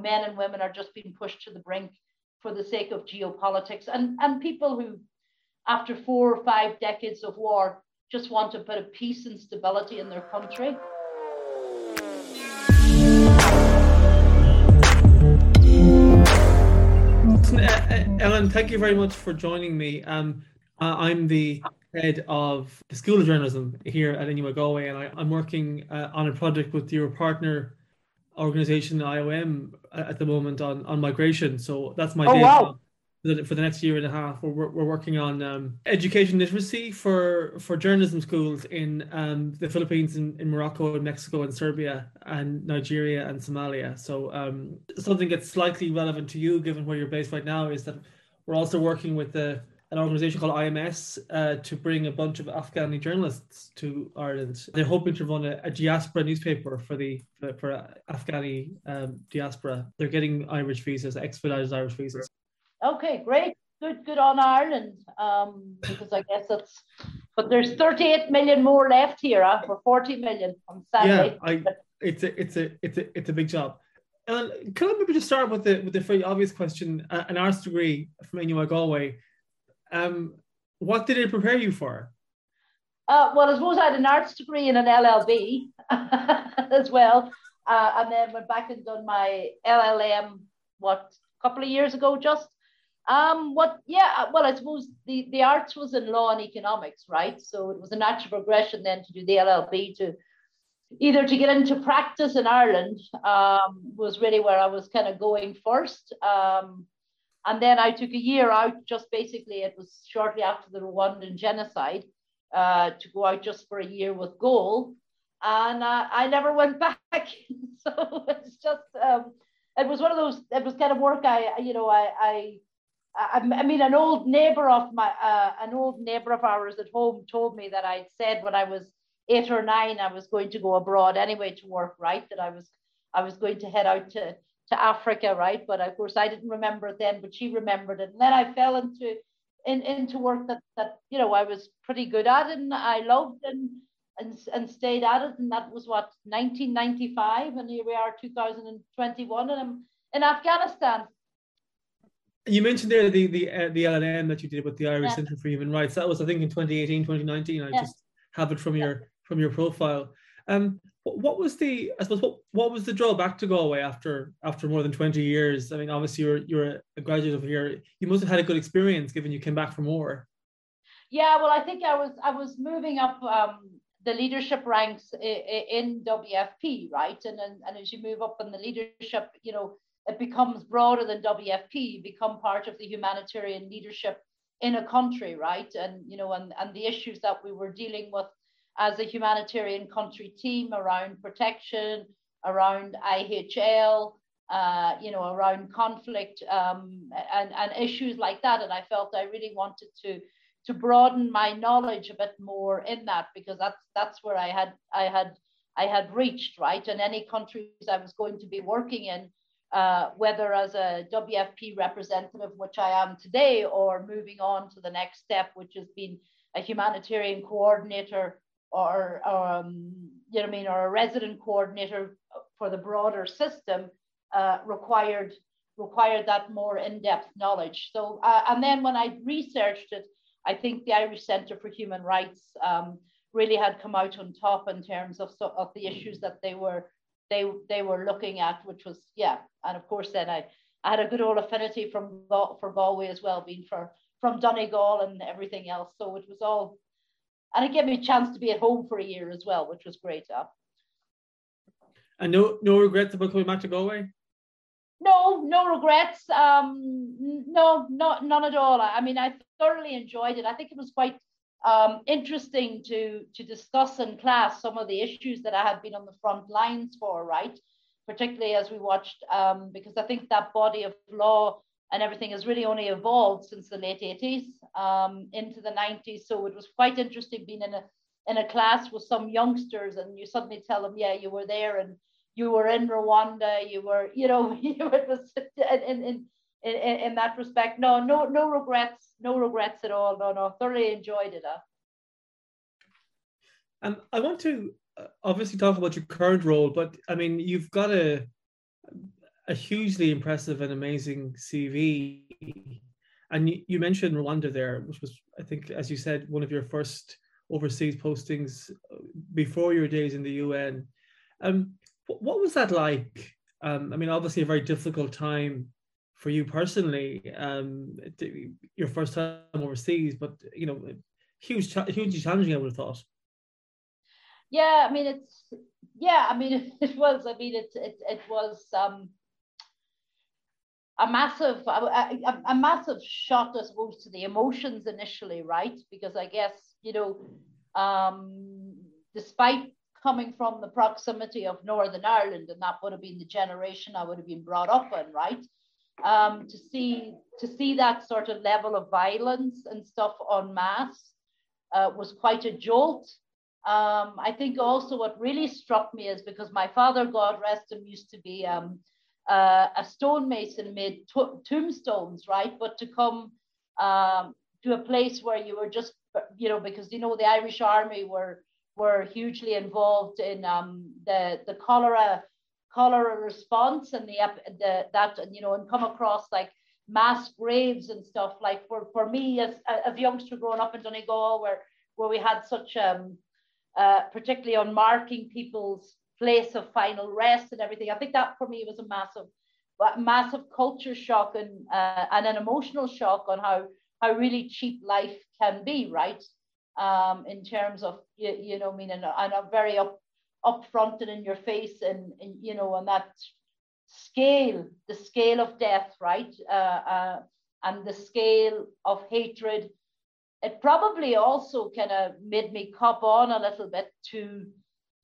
men and women are just being pushed to the brink for the sake of geopolitics and, and people who, after four or five decades of war, just want a bit of peace and stability in their country. Ellen, thank you very much for joining me. Um, I'm the head of the School of Journalism here at NUI Galway, and I, am working uh, on a project with your partner organization IOM at the moment on on migration. So that's my oh, day wow. for the next year and a half. We're, we're working on um, education literacy for for journalism schools in um, the Philippines, in, in Morocco, and Mexico, and Serbia, and Nigeria and Somalia. So um, something that's slightly relevant to you, given where you're based right now, is that we're also working with the an organization called IMS uh, to bring a bunch of Afghani journalists to Ireland. They're hoping to run a, a diaspora newspaper for the for, for Afghani um, diaspora. They're getting Irish visas, expedited Irish visas. Okay, great. Good, good on Ireland. Um, because I guess it's, but there's 38 million more left here, huh, for 40 million on Saturday. Yeah, I, it's a, it's a, it's a, it's a big job. And can I maybe just start with the with the very obvious question? Uh, an arts degree from NUI Galway um, what did it prepare you for? Uh, well, I suppose I had an arts degree and an LLB as well, uh, and then went back and done my LLM. What a couple of years ago, just. Um, what? Yeah. Well, I suppose the the arts was in law and economics, right? So it was a natural progression then to do the LLB to either to get into practice in Ireland um, was really where I was kind of going first. Um, and then I took a year out, just basically, it was shortly after the Rwandan genocide, uh, to go out just for a year with GOAL. And uh, I never went back. so it's just, um, it was one of those, it was kind of work I, you know, I, I, I, mean, an old neighbor of my, uh, an old neighbor of ours at home told me that I'd said when I was eight or nine, I was going to go abroad anyway to work, right? That I was, I was going to head out to, to Africa, right? But of course, I didn't remember it then, but she remembered it. And then I fell into in, into work that that you know I was pretty good at and I loved and and and stayed at it. And that was what 1995, and here we are, 2021, and I'm in Afghanistan. You mentioned there the the uh, the LLM that you did with the Irish yeah. Centre for Human Rights. That was I think in 2018, 2019. I yeah. just have it from your from your profile. Um, what was the I suppose what, what was the drawback to Galway after after more than 20 years? I mean, obviously you're you're a graduate of here. You must have had a good experience given you came back from war. Yeah, well, I think I was I was moving up um, the leadership ranks in WFP, right? And, and and as you move up in the leadership, you know, it becomes broader than WFP. You become part of the humanitarian leadership in a country, right? And you know, and and the issues that we were dealing with as a humanitarian country team around protection, around IHL, uh, you know, around conflict um, and, and issues like that. And I felt I really wanted to to broaden my knowledge a bit more in that because that's that's where I had I had I had reached right. And any countries I was going to be working in, uh, whether as a WFP representative, which I am today, or moving on to the next step, which has been a humanitarian coordinator or, um, you know I mean, or a resident coordinator for the broader system uh, required required that more in-depth knowledge. So, uh, and then when I researched it, I think the Irish Centre for Human Rights um, really had come out on top in terms of of the issues that they were they they were looking at, which was yeah, and of course then I I had a good old affinity from for Galway as well, being for from Donegal and everything else. So it was all and it gave me a chance to be at home for a year as well, which was great. Uh. And no, no regrets about coming back to Galway. No, no regrets. Um, no, not none at all. I mean, I thoroughly enjoyed it. I think it was quite um, interesting to to discuss in class some of the issues that I had been on the front lines for, right? Particularly as we watched, um, because I think that body of law and everything has really only evolved since the late 80s um, into the 90s. So it was quite interesting being in a in a class with some youngsters and you suddenly tell them, yeah, you were there and you were in Rwanda, you were, you know, it was in, in, in, in that respect. No, no, no regrets, no regrets at all. No, no, thoroughly enjoyed it. Huh? And I want to uh, obviously talk about your current role, but I mean, you've got a a hugely impressive and amazing CV. And you, you mentioned Rwanda there, which was, I think, as you said, one of your first overseas postings uh, before your days in the UN. Um, what was that like? Um, I mean, obviously, a very difficult time for you personally. Um, your first time overseas, but you know, huge, hugely challenging. I would have thought. Yeah, I mean, it's yeah, I mean, it, was. I mean, it it it was um a massive a, a, a, massive shot, I suppose, to the emotions initially, right? Because I guess you know, um, despite coming from the proximity of Northern Ireland, and that would have been the generation I would have been brought up in, right? Um, to see to see that sort of level of violence and stuff en masse uh, was quite a jolt. Um, I think also what really struck me is because my father, God rest him, used to be um, uh, a stonemason, made tombstones, right? But to come um, to a place where you were just, you know, because you know the Irish Army were were hugely involved in um, the the cholera cholera response and the, the that you know and come across like mass graves and stuff like for for me as as a youngster growing up in Donegal where where we had such um uh, particularly on marking people's place of final rest and everything. I think that for me was a massive, massive culture shock and uh, and an emotional shock on how how really cheap life can be, right? Um, in terms of you, you know, I mean, and, and a very up upfront and in your face, and, and you know, on that scale, the scale of death, right? Uh, uh, and the scale of hatred. It probably also kind of made me cop on a little bit to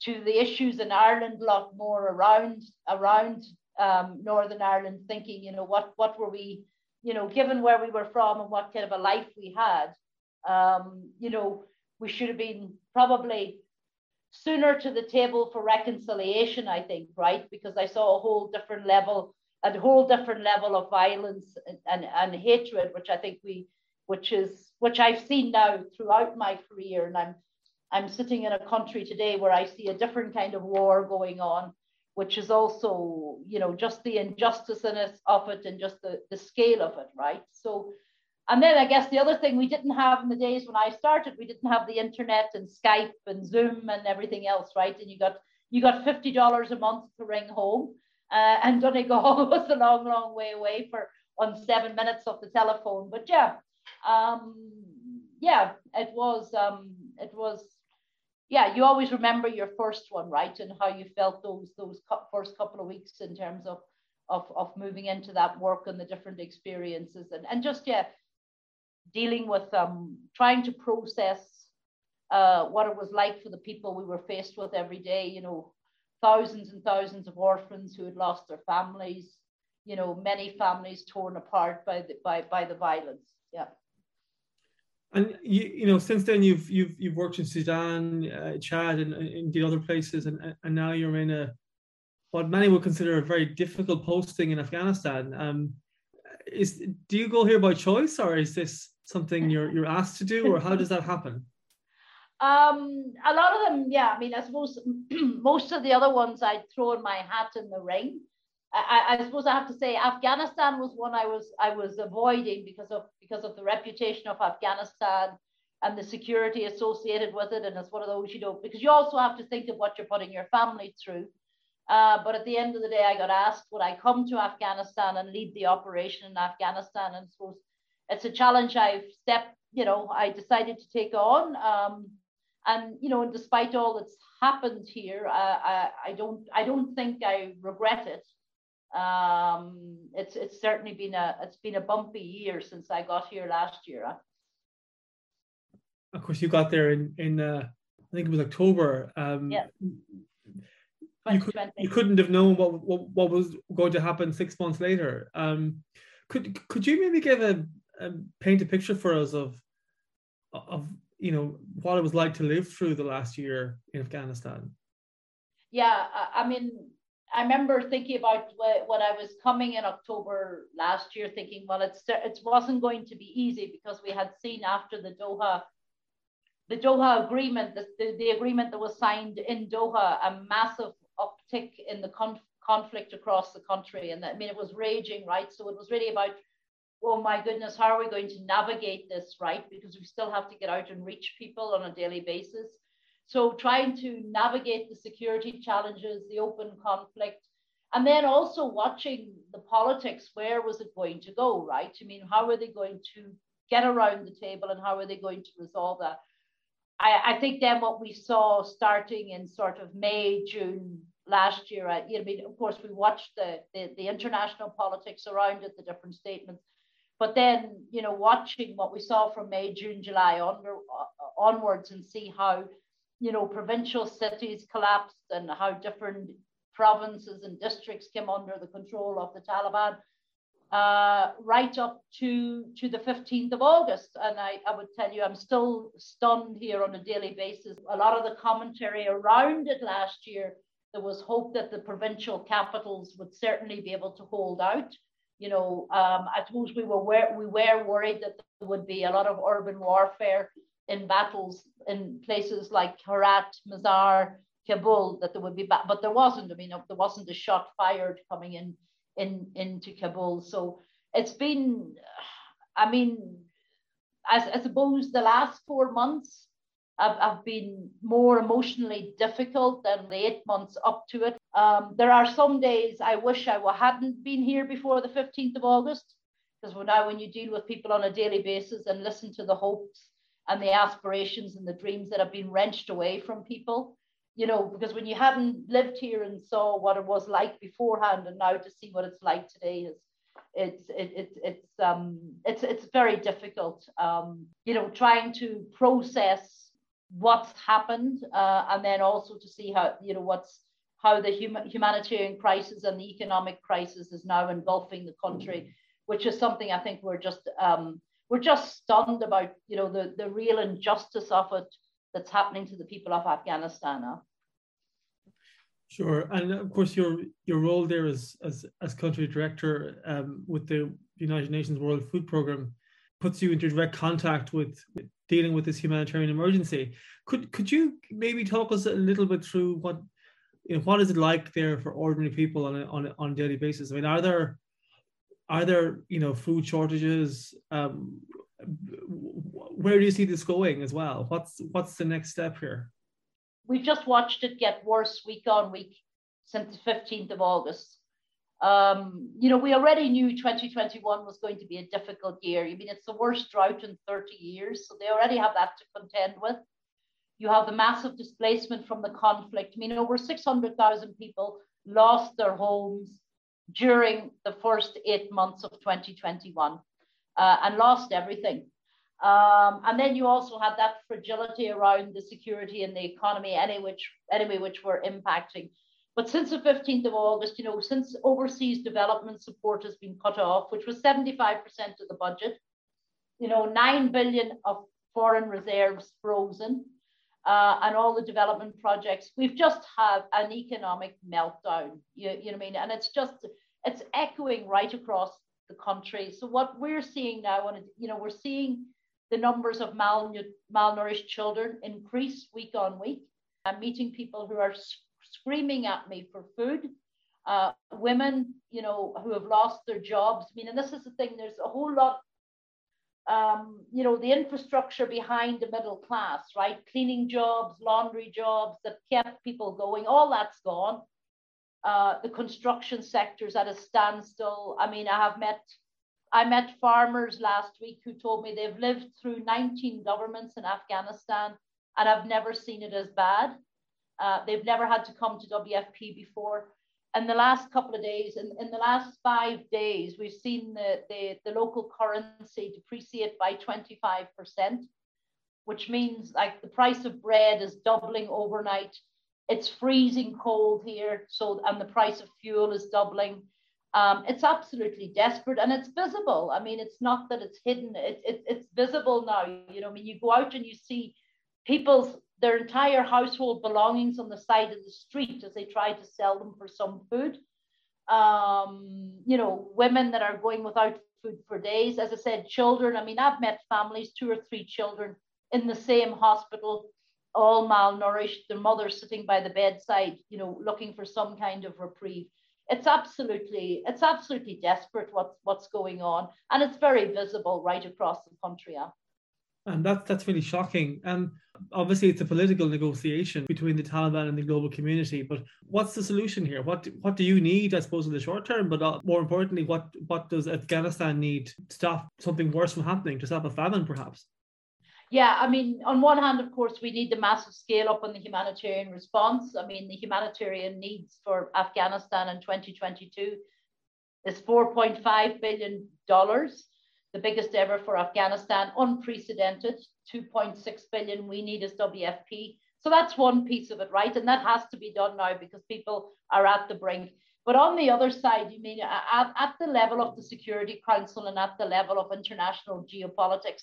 to the issues in Ireland a lot more around around um, Northern Ireland, thinking, you know, what what were we, you know, given where we were from and what kind of a life we had, um, you know, we should have been probably sooner to the table for reconciliation, I think, right? Because I saw a whole different level, a whole different level of violence and, and, and hatred, which I think we, which is, which I've seen now throughout my career. And I'm I'm sitting in a country today where I see a different kind of war going on, which is also, you know, just the injustice of it and just the, the scale of it, right? So, and then I guess the other thing we didn't have in the days when I started, we didn't have the internet and Skype and Zoom and everything else, right? And you got you got fifty dollars a month to ring home, uh, and Donegal was a long, long way away for on seven minutes of the telephone. But yeah, um, yeah, it was um, it was yeah, you always remember your first one, right? And how you felt those those first couple of weeks in terms of of of moving into that work and the different experiences and and just yeah, dealing with um trying to process uh what it was like for the people we were faced with every day. You know, thousands and thousands of orphans who had lost their families. You know, many families torn apart by the by by the violence. Yeah. And you, you know, since then you've you've you've worked in Sudan, uh, Chad, and, and indeed other places, and and now you're in a what many would consider a very difficult posting in Afghanistan. Um, is do you go here by choice, or is this something you're you're asked to do, or how does that happen? Um, a lot of them, yeah. I mean, I suppose most of the other ones I'd throw my hat in the ring. I, I, suppose I have to say Afghanistan was one I was I was avoiding because of because of the reputation of Afghanistan and the security associated with it. And it's one of those, you know, because you also have to think of what you're putting your family through. Uh, but at the end of the day, I got asked, would I come to Afghanistan and lead the operation in Afghanistan? And I suppose it's a challenge I've stepped, you know, I decided to take on. Um, and you know, despite all that's happened here, uh, I, I don't, I don't think I regret it um, it's it's certainly been a it's been a bumpy year since I got here last year. Of course, you got there in in uh, I think it was October. Um, yeah. You, could, you couldn't have known what, what what was going to happen six months later. Um, could could you maybe give a, a paint a picture for us of of you know what it was like to live through the last year in Afghanistan? Yeah, I mean, I remember thinking about when I was coming in October last year, thinking, well, it's it wasn't going to be easy because we had seen after the Doha, the Doha agreement, the, the, the agreement that was signed in Doha, a massive uptick in the conf- conflict across the country. And I mean, it was raging, right? So it was really about, oh my goodness, how are we going to navigate this, right? Because we still have to get out and reach people on a daily basis. So trying to navigate the security challenges, the open conflict, and then also watching the politics, where was it going to go, right? I mean, how are they going to get around the table and how are they going to resolve that? I, I think then what we saw starting in sort of May, June last year, know, I mean, of course, we watched the, the, the international politics around it, the different statements, but then, you know, watching what we saw from May, June, July onwards and see how, you know, provincial cities collapsed and how different provinces and districts came under the control of the Taliban uh, right up to, to the 15th of August. And I, I would tell you, I'm still stunned here on a daily basis. A lot of the commentary around it last year, there was hope that the provincial capitals would certainly be able to hold out. You know, um, I suppose we were we were worried that there would be a lot of urban warfare in battles in places like Herat, Mazar, Kabul, that there would be, but there wasn't. I mean, there wasn't a shot fired coming in in into Kabul. So it's been, I mean, I, I suppose the last four months have, have been more emotionally difficult than the eight months up to it. Um, there are some days I wish I hadn't been here before the 15th of August, because now when you deal with people on a daily basis and listen to the hopes and the aspirations and the dreams that have been wrenched away from people, you know, because when you hadn't lived here and saw what it was like beforehand, and now to see what it's like today is it's it, it, it's um it's it's very difficult. Um you know trying to process what's happened uh, and then also to see how you know what's how the human humanitarian crisis and the economic crisis is now engulfing the country which is something i think we're just um we're just stunned about you know the the real injustice of it that's happening to the people of Afghanistan now. Sure, and of course your your role there as as, as country director um, with the United Nations World Food Programme puts you into direct contact with, with dealing with this humanitarian emergency. Could could you maybe talk us a little bit through what you know what is it like there for ordinary people on a, on a, on a daily basis? I mean, are there are there you know food shortages? Um, where do you see this going as well? What's what's the next step here? We've just watched it get worse week on week since the 15th of August. Um, you know, we already knew 2021 was going to be a difficult year. I mean, it's the worst drought in 30 years, so they already have that to contend with. You have the massive displacement from the conflict. I mean, over 600,000 people lost their homes during the first eight months of 2021 uh, and lost everything. Um, and then you also had that fragility around the security and the economy, any which, anyway, which were impacting. But since the 15th of August, you know, since overseas development support has been cut off, which was 75% of the budget, you know, 9 billion of foreign reserves frozen, uh, and all the development projects, we've just had an economic meltdown. You, you know what I mean? And it's just, it's echoing right across the country. So what we're seeing now, and you know, we're seeing the numbers of malnourished children increase week on week. I'm meeting people who are screaming at me for food. Uh, women, you know, who have lost their jobs. I mean, and this is the thing. There's a whole lot. Um, you know, the infrastructure behind the middle class, right? Cleaning jobs, laundry jobs that kept people going. All that's gone. Uh, the construction sector's at a standstill. I mean, I have met, I met farmers last week who told me they've lived through 19 governments in Afghanistan and I've never seen it as bad. Uh, they've never had to come to WFP before. And the last couple of days, in, in the last five days, we've seen the, the, the local currency depreciate by 25%, which means like the price of bread is doubling overnight it's freezing cold here, so and the price of fuel is doubling. Um, it's absolutely desperate and it's visible. I mean, it's not that it's hidden, it, it, it's visible now. You know, I mean, you go out and you see people's their entire household belongings on the side of the street as they try to sell them for some food. Um, you know, women that are going without food for days. As I said, children. I mean, I've met families, two or three children in the same hospital all malnourished, their mother sitting by the bedside, you know, looking for some kind of reprieve. it's absolutely it's absolutely desperate what's what's going on, and it's very visible right across the country. And that's that's really shocking. And obviously, it's a political negotiation between the Taliban and the global community. But what's the solution here? What what do you need, I suppose, in the short term? But uh, more importantly, what what does Afghanistan need to stop something worse from happening, to stop a famine, perhaps? Yeah, I mean, on one hand, of course, we need the massive scale up on the humanitarian response. I mean, the humanitarian needs for Afghanistan in 2022 is 4.5 billion dollars the biggest ever for Afghanistan, unprecedented, 2.6 billion we need as WFP. So that's one piece of it, right? And that has to be done now because people are at the brink. But on the other side, you mean at, at the level of the Security Council and at the level of international geopolitics,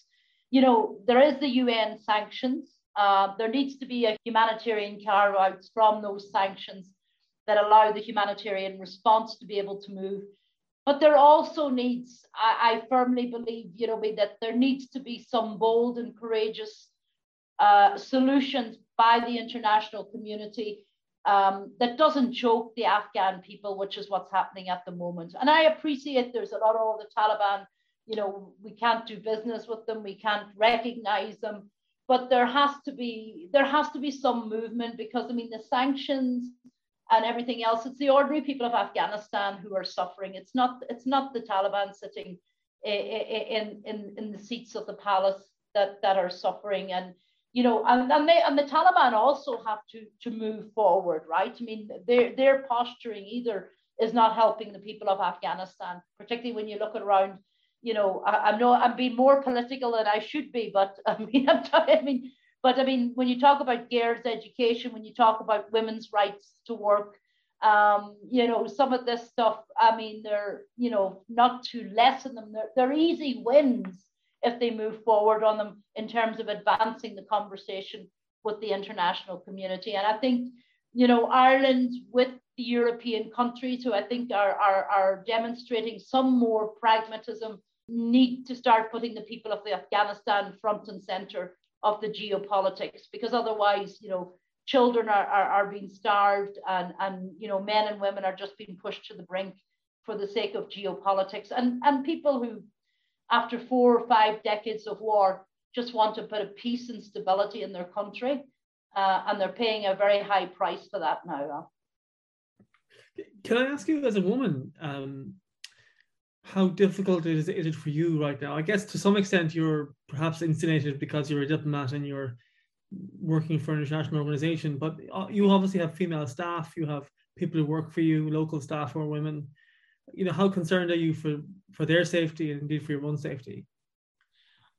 you know, there is the UN sanctions. Uh, there needs to be a humanitarian carve outs from those sanctions that allow the humanitarian response to be able to move but there also needs, I, I firmly believe, you know, that there needs to be some bold and courageous uh, solutions by the international community um, that doesn't choke the Afghan people, which is what's happening at the moment. And I appreciate there's a lot of all the Taliban, you know, we can't do business with them, we can't recognize them, but there has to be there has to be some movement because I mean the sanctions and everything else. It's the ordinary people of Afghanistan who are suffering. It's not it's not the Taliban sitting in in in the seats of the palace that that are suffering and you know and, and they and the Taliban also have to to move forward right I mean their their posturing either is not helping the people of Afghanistan particularly when you look around you know I, I'm no I'm being more political than I should be but I mean I'm I mean but I mean, when you talk about girls' education, when you talk about women's rights to work, um, you know, some of this stuff, I mean, they're, you know, not to lessen them, they're, they're easy wins if they move forward on them in terms of advancing the conversation with the international community. And I think, you know, Ireland with the European countries who I think are, are, are demonstrating some more pragmatism need to start putting the people of the Afghanistan front and center of the geopolitics because otherwise, you know, children are, are, are being starved and, and, you know, men and women are just being pushed to the brink for the sake of geopolitics. And, and people who, after four or five decades of war, just want a bit of peace and stability in their country. Uh, and they're paying a very high price for that now. Can I ask you, as a woman, um, how difficult is, it for you right now? I guess to some extent you're perhaps insulated because you're a diplomat and you're working for an international organization, but uh, you obviously have female staff, you have people who work for you, local staff or women. You know, how concerned are you for, for their safety and indeed for your own safety?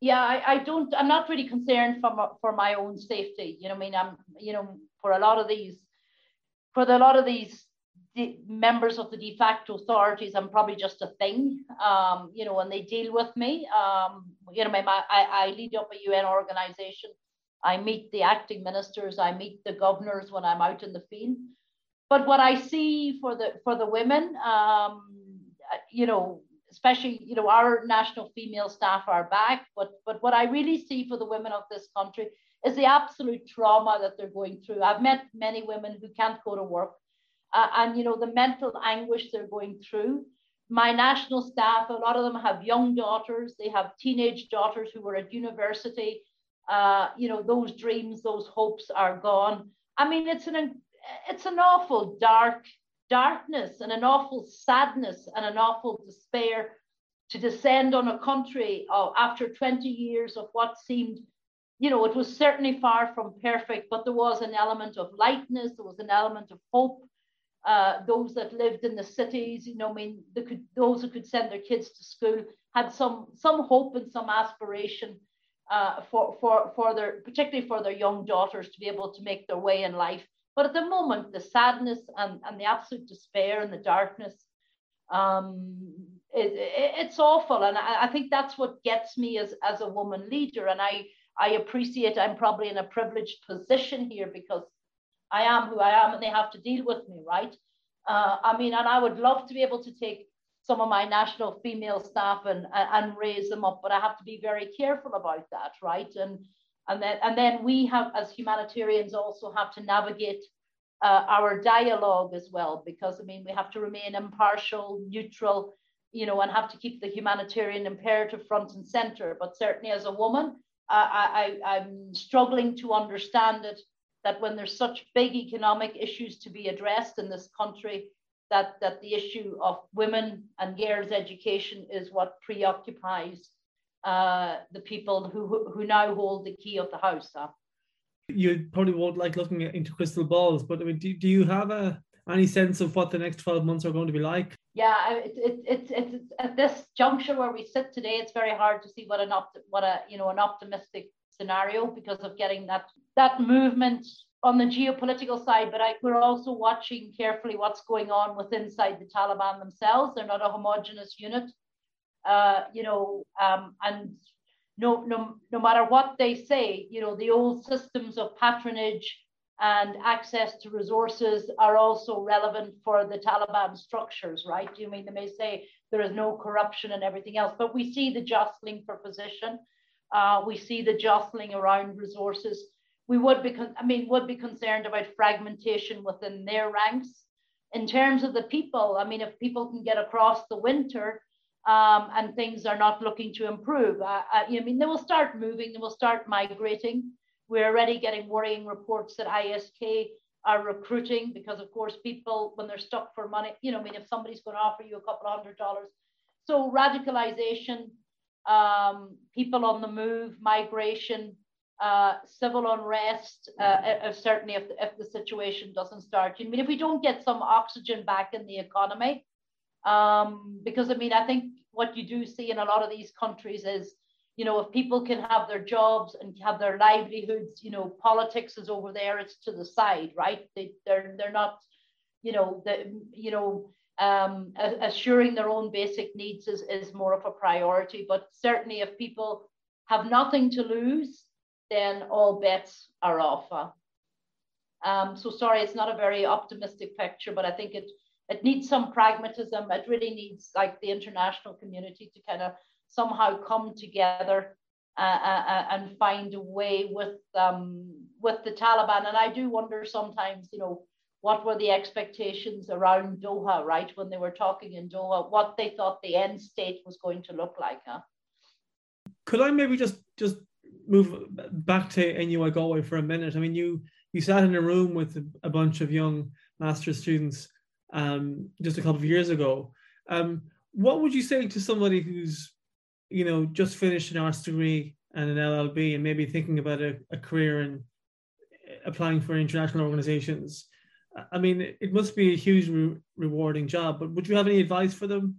Yeah, I, I don't, I'm not really concerned for, for my own safety. You know, I mean, I'm, you know, for a lot of these, for the, a lot of these the members of the de facto authorities, I'm probably just a thing, um, you know, and they deal with me. Um, you know, I, I lead up a UN organization. I meet the acting ministers, I meet the governors when I'm out in the field. But what I see for the for the women, um, you know, especially you know our national female staff are back, but but what I really see for the women of this country is the absolute trauma that they're going through. I've met many women who can't go to work uh, and you know the mental anguish they're going through. My national staff a lot of them have young daughters. They have teenage daughters who are at university. Uh, you know those dreams those hopes are gone. I mean it's an it's an awful dark darkness and an awful sadness and an awful despair to descend on a country uh, after 20 years of what seemed you know it was certainly far from perfect but there was an element of lightness there was an element of hope uh, those that lived in the cities, you know, I mean, could, those who could send their kids to school had some some hope and some aspiration uh, for for for their particularly for their young daughters to be able to make their way in life. But at the moment, the sadness and, and the absolute despair and the darkness, um, it, it, it's awful. And I, I think that's what gets me as, as a woman leader. And I, I appreciate I'm probably in a privileged position here because I am who I am and they have to deal with me, right? Uh, I mean, and I would love to be able to take some of my national female staff and, and raise them up, but I have to be very careful about that, right? And and then and then we have as humanitarians also have to navigate uh, our dialogue as well, because I mean, we have to remain impartial, neutral, you know, and have to keep the humanitarian imperative front and center. But certainly as a woman, I, I, I'm struggling to understand it that when there's such big economic issues to be addressed in this country, that, that the issue of women and girls' education is what preoccupies uh, the people who, who now hold the key of the house. Huh? You probably won't like looking into crystal balls, but I mean, do, do you have a any sense of what the next 12 months are going to be like? Yeah, it, it, it, it's at this juncture where we sit today, it's very hard to see what an opt- what a you know an optimistic scenario because of getting that that movement on the geopolitical side, but I, we're also watching carefully what's going on with inside the Taliban themselves. They're not a homogenous unit, uh, you know, um, and no, no, no matter what they say, you know, the old systems of patronage and access to resources are also relevant for the Taliban structures, right? You mean they may say there is no corruption and everything else, but we see the jostling for position. Uh, we see the jostling around resources we would be, I mean, would be concerned about fragmentation within their ranks. In terms of the people, I mean, if people can get across the winter um, and things are not looking to improve, uh, uh, I mean, they will start moving, they will start migrating. We're already getting worrying reports that ISK are recruiting because, of course, people, when they're stuck for money, you know, I mean, if somebody's going to offer you a couple of hundred dollars. So radicalization, um, people on the move, migration, uh, civil unrest, uh, certainly if, if the situation doesn't start. I mean, if we don't get some oxygen back in the economy, um, because I mean, I think what you do see in a lot of these countries is, you know, if people can have their jobs and have their livelihoods, you know, politics is over there, it's to the side, right? They, they're, they're not, you know, the, you know, um, assuring their own basic needs is, is more of a priority. But certainly if people have nothing to lose, then all bets are off. Um, so sorry, it's not a very optimistic picture, but I think it it needs some pragmatism. It really needs like the international community to kind of somehow come together uh, uh, uh, and find a way with um, with the Taliban. And I do wonder sometimes, you know, what were the expectations around Doha, right? When they were talking in Doha, what they thought the end state was going to look like, huh? Could I maybe just just move back to NUI Galway for a minute. I mean, you you sat in a room with a, bunch of young master's students um, just a couple of years ago. Um, what would you say to somebody who's, you know, just finished an arts degree and an LLB and maybe thinking about a, a career in applying for international organizations? I mean, it must be a huge re- rewarding job, but would you have any advice for them?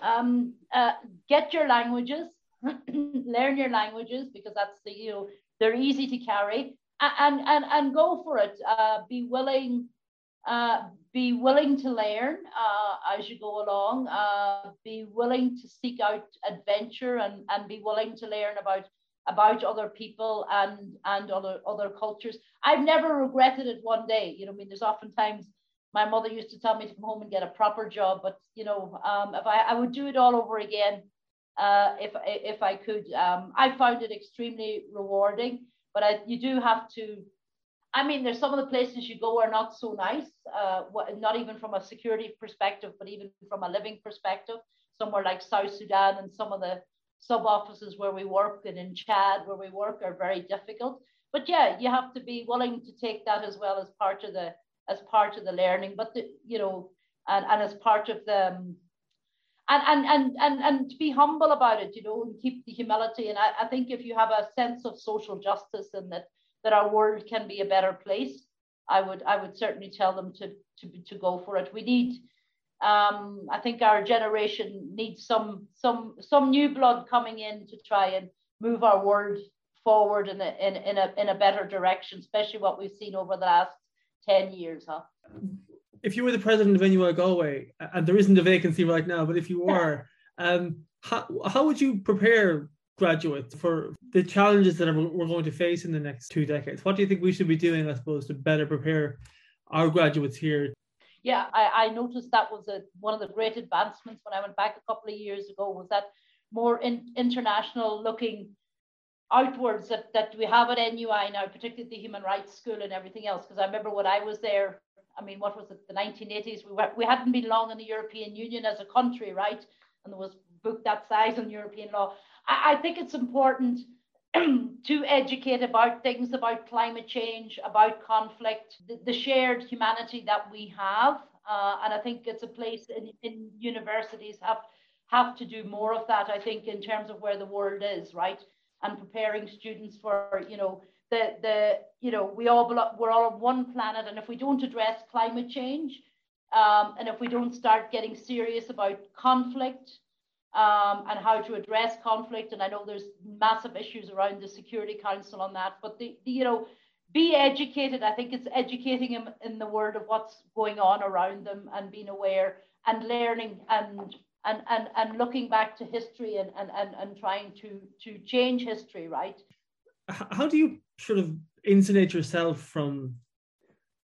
Um, uh, get your languages learn your languages because that's the you know they're easy to carry and and and go for it uh, be willing uh, be willing to learn uh, as you go along uh, be willing to seek out adventure and and be willing to learn about about other people and and other other cultures i've never regretted it one day you know i mean there's oftentimes my mother used to tell me to come home and get a proper job but you know um, if I, I would do it all over again uh, if if I could. Um, I found it extremely rewarding, but I, you do have to. I mean, there's some of the places you go are not so nice, uh, not even from a security perspective, but even from a living perspective. Somewhere like South Sudan and some of the sub offices where we work and in Chad where we work are very difficult. But yeah, you have to be willing to take that as well as part of the as part of the learning. But the, you know, and, and as part of the um, and and and and, and to be humble about it you know and keep the humility and I, I think if you have a sense of social justice and that that our world can be a better place i would i would certainly tell them to to, to go for it we need um, I think our generation needs some some some new blood coming in to try and move our world forward in a in, in a in a better direction, especially what we've seen over the last 10 years, huh? if you were the president of NUI Galway, and there isn't a vacancy right now, but if you were, um, how, how would you prepare graduates for the challenges that we're going to face in the next two decades? What do you think we should be doing, I suppose, to better prepare our graduates here? Yeah, I, I noticed that was a, one of the great advancements when I went back a couple of years ago was that more in, international looking outwards that, that we have at NUI now, particularly the Human Rights School and everything else. Because I remember when I was there, I mean, what was it, the 1980s? We, were, we hadn't been long in the European Union as a country, right? And there was book that size on European law. I, I think it's important to educate about things about climate change, about conflict, the, the shared humanity that we have. Uh, and I think it's a place in, in universities have have to do more of that, I think, in terms of where the world is, right? And preparing students for, you know, the the you know we all we're all on one planet, and if we don't address climate change, um, and if we don't start getting serious about conflict um, and how to address conflict, and I know there's massive issues around the Security Council on that, but the, the you know be educated. I think it's educating them in the word of what's going on around them and being aware and learning and and and, and looking back to history and, and, and, and trying to to change history, right? How do you sort of insulate yourself from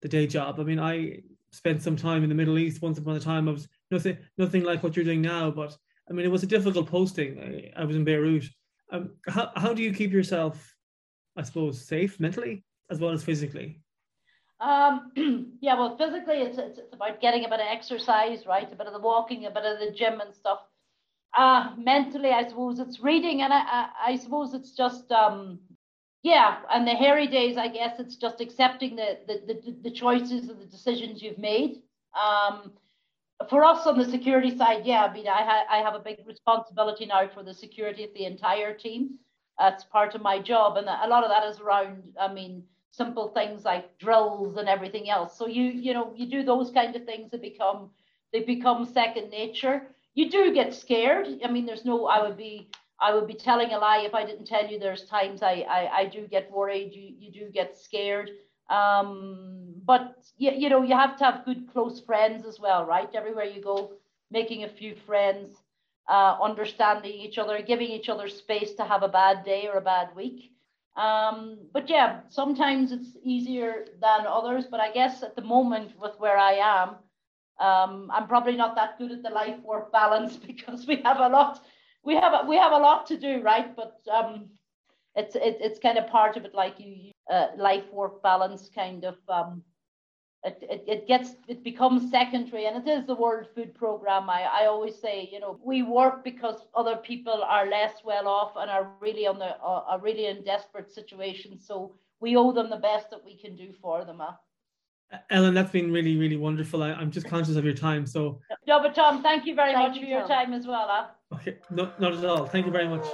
the day job? I mean, I spent some time in the Middle East once upon a time. I was nothing nothing like what you're doing now, but I mean, it was a difficult posting. I, I was in Beirut. Um, how how do you keep yourself, I suppose, safe mentally as well as physically? Um, yeah, well, physically, it's, it's, it's about getting a bit of exercise, right? A bit of the walking, a bit of the gym and stuff. Uh, mentally, I suppose it's reading, and I, I, I suppose it's just, um, yeah, and the hairy days, I guess it's just accepting the, the, the, the choices and the decisions you've made. Um, for us on the security side, yeah, I mean, I, ha- I have a big responsibility now for the security of the entire team. That's part of my job, and a lot of that is around, I mean, simple things like drills and everything else. So you you know you do those kind of things that become they become second nature. You do get scared. I mean, there's no. I would be I would be telling a lie if I didn't tell you. There's times I I, I do get worried. You you do get scared. Um, but you, you know you have to have good close friends as well, right? Everywhere you go, making a few friends, uh, understanding each other, giving each other space to have a bad day or a bad week. Um, but yeah, sometimes it's easier than others. But I guess at the moment, with where I am, um, I'm probably not that good at the life work balance because we have a lot, we have a, we have a lot to do, right? But um, it's it, it's kind of part of it, like you uh, life work balance kind of um, it, it, it gets it becomes secondary and it is the world food program I, I always say you know we work because other people are less well off and are really on the uh, are really in desperate situations so we owe them the best that we can do for them huh? Ellen, that's been really, really wonderful. I, am just conscious of your time. So no, but Tom, thank you very thank much you, for your Tom. time as well. Huh? Okay, no, not at all. Thank you very much.